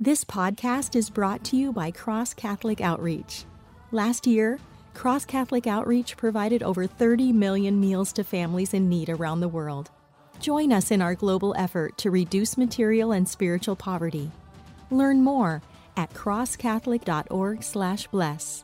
This podcast is brought to you by Cross Catholic Outreach. Last year, Cross Catholic Outreach provided over 30 million meals to families in need around the world. Join us in our global effort to reduce material and spiritual poverty. Learn more at crosscatholic.org/bless.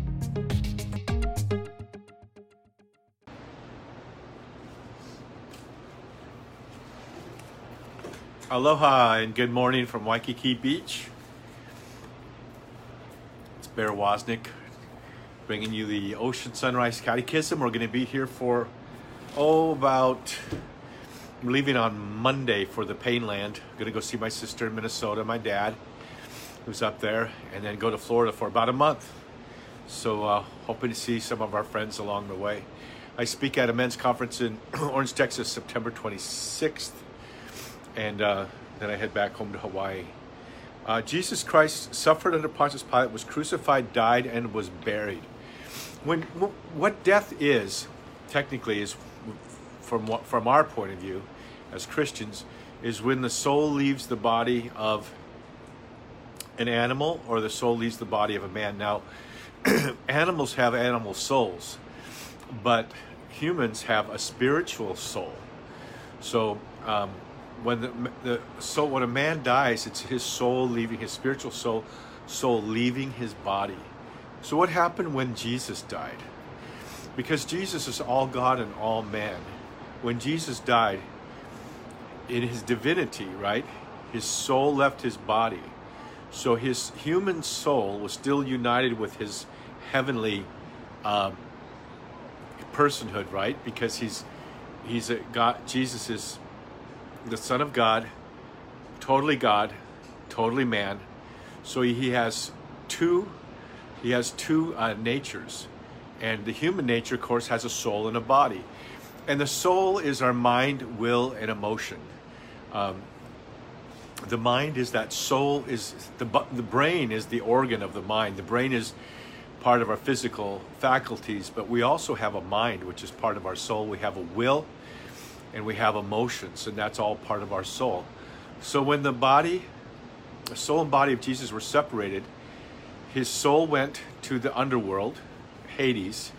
Aloha and good morning from Waikiki Beach. It's Bear Woznick bringing you the Ocean Sunrise Catechism. We're going to be here for, oh, about, I'm leaving on Monday for the Painland. I'm going to go see my sister in Minnesota, my dad, who's up there, and then go to Florida for about a month. So, uh, hoping to see some of our friends along the way. I speak at a men's conference in Orange, Texas, September 26th and uh, then I head back home to Hawaii. Uh, Jesus Christ suffered under Pontius Pilate, was crucified, died, and was buried. When what death is, technically, is from what, from our point of view, as Christians, is when the soul leaves the body of an animal or the soul leaves the body of a man. Now, animals have animal souls, but humans have a spiritual soul. So. Um, when the, the so when a man dies, it's his soul leaving his spiritual soul, soul leaving his body. So what happened when Jesus died? Because Jesus is all God and all man. When Jesus died, in his divinity, right, his soul left his body. So his human soul was still united with his heavenly uh, personhood, right? Because he's he's a God. Jesus is the Son of God, totally God, totally man. So he has two, he has two uh, natures, and the human nature, of course, has a soul and a body, and the soul is our mind, will, and emotion. Um, the mind is that soul is the the brain is the organ of the mind. The brain is part of our physical faculties, but we also have a mind, which is part of our soul. We have a will and we have emotions, and that's all part of our soul. So when the body, the soul and body of Jesus were separated, his soul went to the underworld, Hades,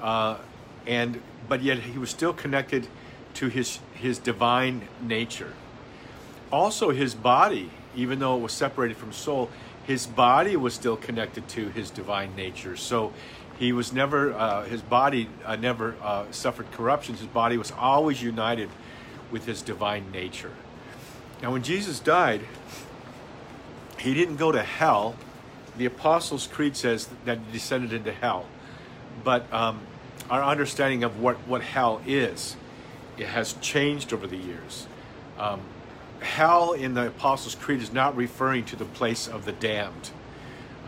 uh, and but yet he was still connected to his his divine nature. Also, his body, even though it was separated from soul, his body was still connected to his divine nature. So he was never, uh, his body uh, never uh, suffered corruption. His body was always united with his divine nature. Now, when Jesus died, he didn't go to hell. The Apostles' Creed says that he descended into hell. But um, our understanding of what, what hell is, it has changed over the years. Um, hell in the Apostles' Creed is not referring to the place of the damned.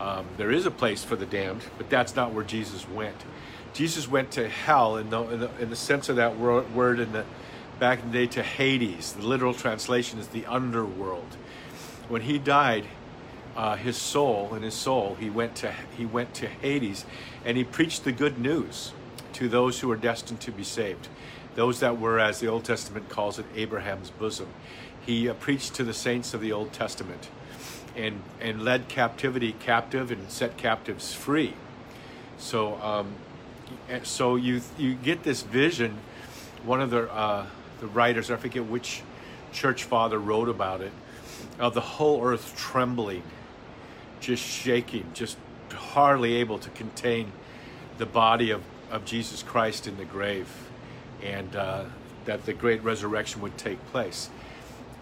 Um, there is a place for the damned, but that's not where Jesus went. Jesus went to hell in the, in the, in the sense of that word, in the back in the day to Hades. The literal translation is the underworld. When he died, uh, his soul in his soul he went to he went to Hades, and he preached the good news to those who were destined to be saved, those that were, as the Old Testament calls it, Abraham's bosom. He uh, preached to the saints of the Old Testament and and led captivity captive and set captives free. So um, so you you get this vision. One of the uh, the writers, I forget which church father wrote about it, of the whole earth trembling, just shaking, just hardly able to contain the body of, of Jesus Christ in the grave, and uh, that the great resurrection would take place.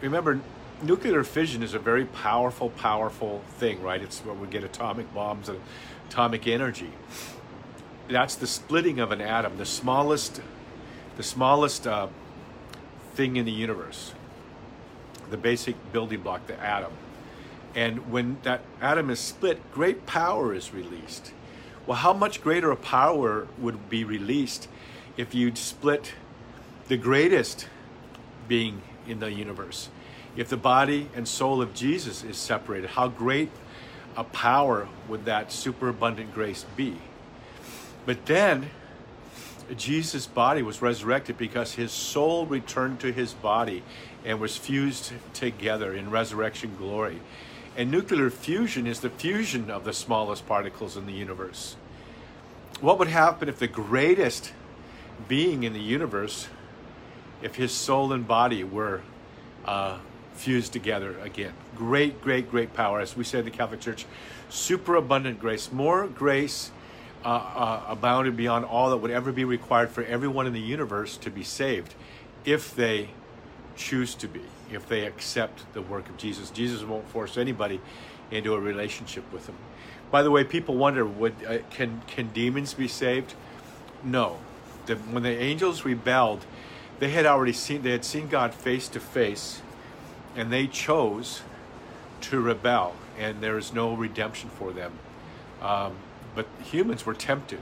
Remember, nuclear fission is a very powerful, powerful thing, right? It's where we get atomic bombs and atomic energy. That's the splitting of an atom, the smallest, the smallest uh, thing in the universe, the basic building block, the atom. And when that atom is split, great power is released. Well, how much greater a power would be released if you'd split the greatest being in the universe? If the body and soul of Jesus is separated, how great a power would that superabundant grace be? But then, Jesus' body was resurrected because his soul returned to his body and was fused together in resurrection glory. And nuclear fusion is the fusion of the smallest particles in the universe. What would happen if the greatest being in the universe, if his soul and body were uh, fused together again? Great, great, great power. As we say in the Catholic Church, superabundant grace, more grace uh, uh, abounded beyond all that would ever be required for everyone in the universe to be saved if they choose to be, if they accept the work of Jesus. Jesus won't force anybody into a relationship with him. By the way, people wonder, would uh, can can demons be saved? No. The, when the angels rebelled, they had already seen they had seen God face to face, and they chose to rebel, and there is no redemption for them. Um, but humans were tempted.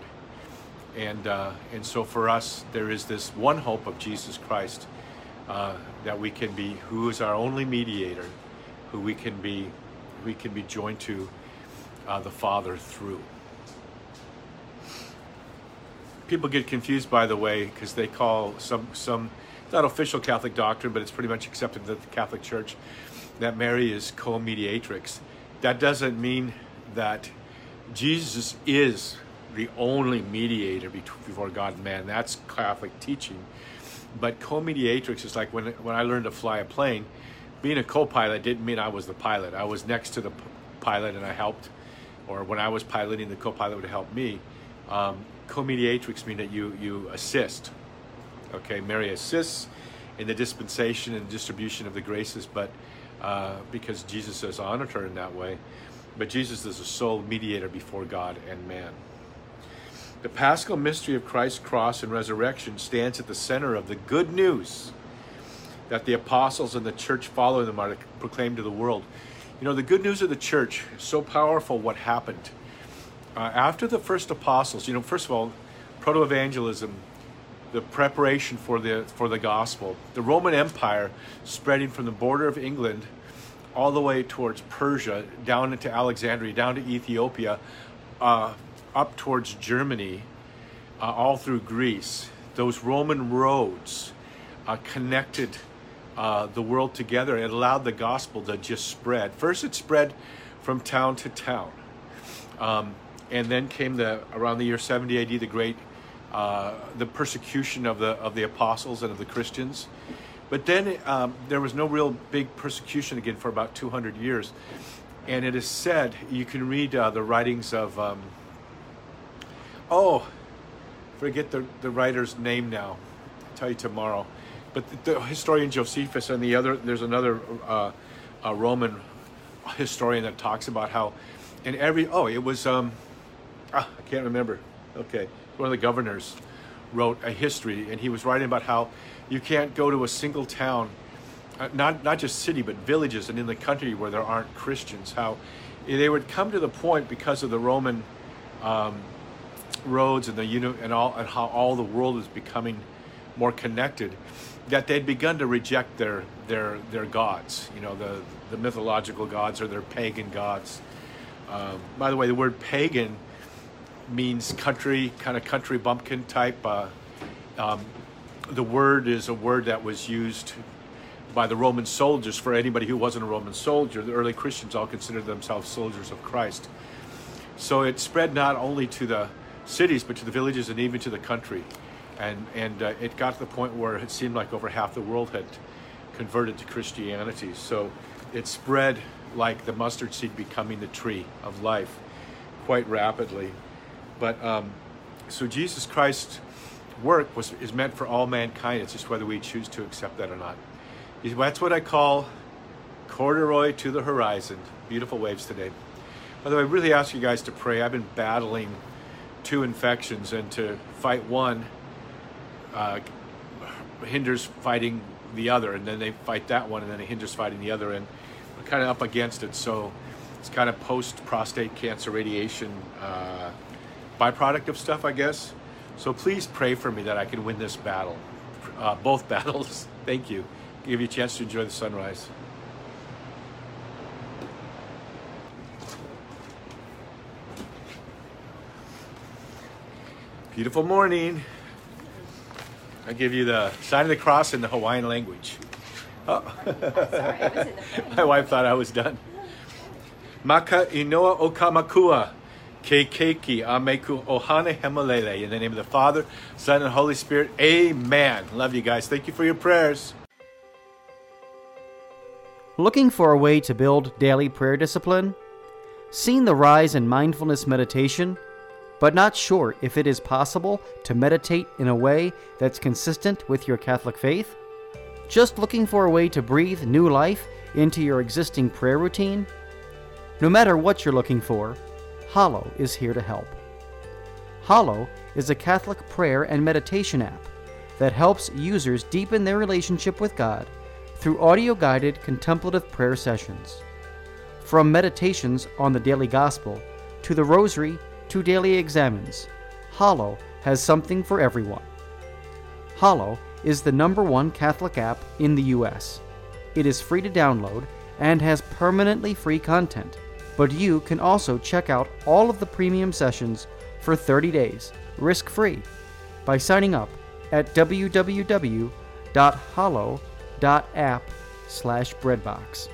And, uh, and so for us, there is this one hope of Jesus Christ uh, that we can be, who is our only mediator, who we can be, we can be joined to uh, the Father through. People get confused, by the way, because they call some some not official Catholic doctrine, but it's pretty much accepted in the Catholic Church that Mary is co-mediatrix. That doesn't mean that Jesus is the only mediator before God and man. That's Catholic teaching. But co-mediatrix is like when when I learned to fly a plane. Being a co-pilot didn't mean I was the pilot. I was next to the pilot and I helped, or when I was piloting, the co-pilot would help me. Um, co-mediatrix mean that you you assist. Okay, Mary assists in the dispensation and distribution of the graces, but uh, because Jesus has honored her in that way. But Jesus is the sole mediator before God and man. The paschal mystery of Christ's cross and resurrection stands at the center of the good news that the apostles and the church following them are to proclaim to the world. You know, the good news of the church so powerful what happened. Uh, after the first apostles, you know, first of all, proto evangelism, the preparation for the, for the gospel, the Roman Empire spreading from the border of England all the way towards Persia, down into Alexandria, down to Ethiopia, uh, up towards Germany, uh, all through Greece. Those Roman roads uh, connected uh, the world together. It allowed the gospel to just spread. First, it spread from town to town. Um, and then came the around the year 70 AD, the great uh, the persecution of the of the apostles and of the Christians. But then um, there was no real big persecution again for about 200 years. And it is said, you can read uh, the writings of, um, oh, forget the, the writer's name now. I'll tell you tomorrow. But the, the historian Josephus and the other, there's another uh, Roman historian that talks about how in every, oh, it was, um, ah, I can't remember. Okay. One of the governors wrote a history and he was writing about how you can't go to a single town, uh, not not just city, but villages and in the country where there aren't Christians. How they would come to the point because of the Roman um, roads and the you know and all and how all the world is becoming more connected, that they'd begun to reject their their their gods. You know the the mythological gods or their pagan gods. Um, by the way, the word pagan means country, kind of country bumpkin type. Uh, um, the word is a word that was used by the Roman soldiers for anybody who wasn't a Roman soldier. The early Christians all considered themselves soldiers of Christ. So it spread not only to the cities, but to the villages and even to the country. And, and uh, it got to the point where it seemed like over half the world had converted to Christianity. So it spread like the mustard seed becoming the tree of life quite rapidly. But um, so Jesus Christ's work was is meant for all mankind. It's just whether we choose to accept that or not. That's what I call corduroy to the horizon. Beautiful waves today. By the way, I really ask you guys to pray. I've been battling two infections, and to fight one uh, hinders fighting the other, and then they fight that one, and then it hinders fighting the other, and we're kind of up against it. So it's kind of post prostate cancer radiation uh, byproduct of stuff, I guess. So please pray for me that I can win this battle, uh, both battles. Thank you. Give you a chance to enjoy the sunrise. Beautiful morning. I give you the sign of the cross in the Hawaiian language. Oh. My wife thought I was done. Maka inoa okamakua ke keiki ameku ohana hemalele. In the name of the Father, Son, and Holy Spirit. Amen. Love you guys. Thank you for your prayers. Looking for a way to build daily prayer discipline? Seen the rise in mindfulness meditation? but not sure if it is possible to meditate in a way that's consistent with your Catholic faith? Just looking for a way to breathe new life into your existing prayer routine? No matter what you're looking for, Hallow is here to help. Hallow is a Catholic prayer and meditation app that helps users deepen their relationship with God through audio guided contemplative prayer sessions. From meditations on the daily gospel to the rosary to daily examens, Hallow has something for everyone. Hallow is the number one Catholic app in the US. It is free to download and has permanently free content, but you can also check out all of the premium sessions for 30 days, risk free, by signing up at www.hallow.app/breadbox.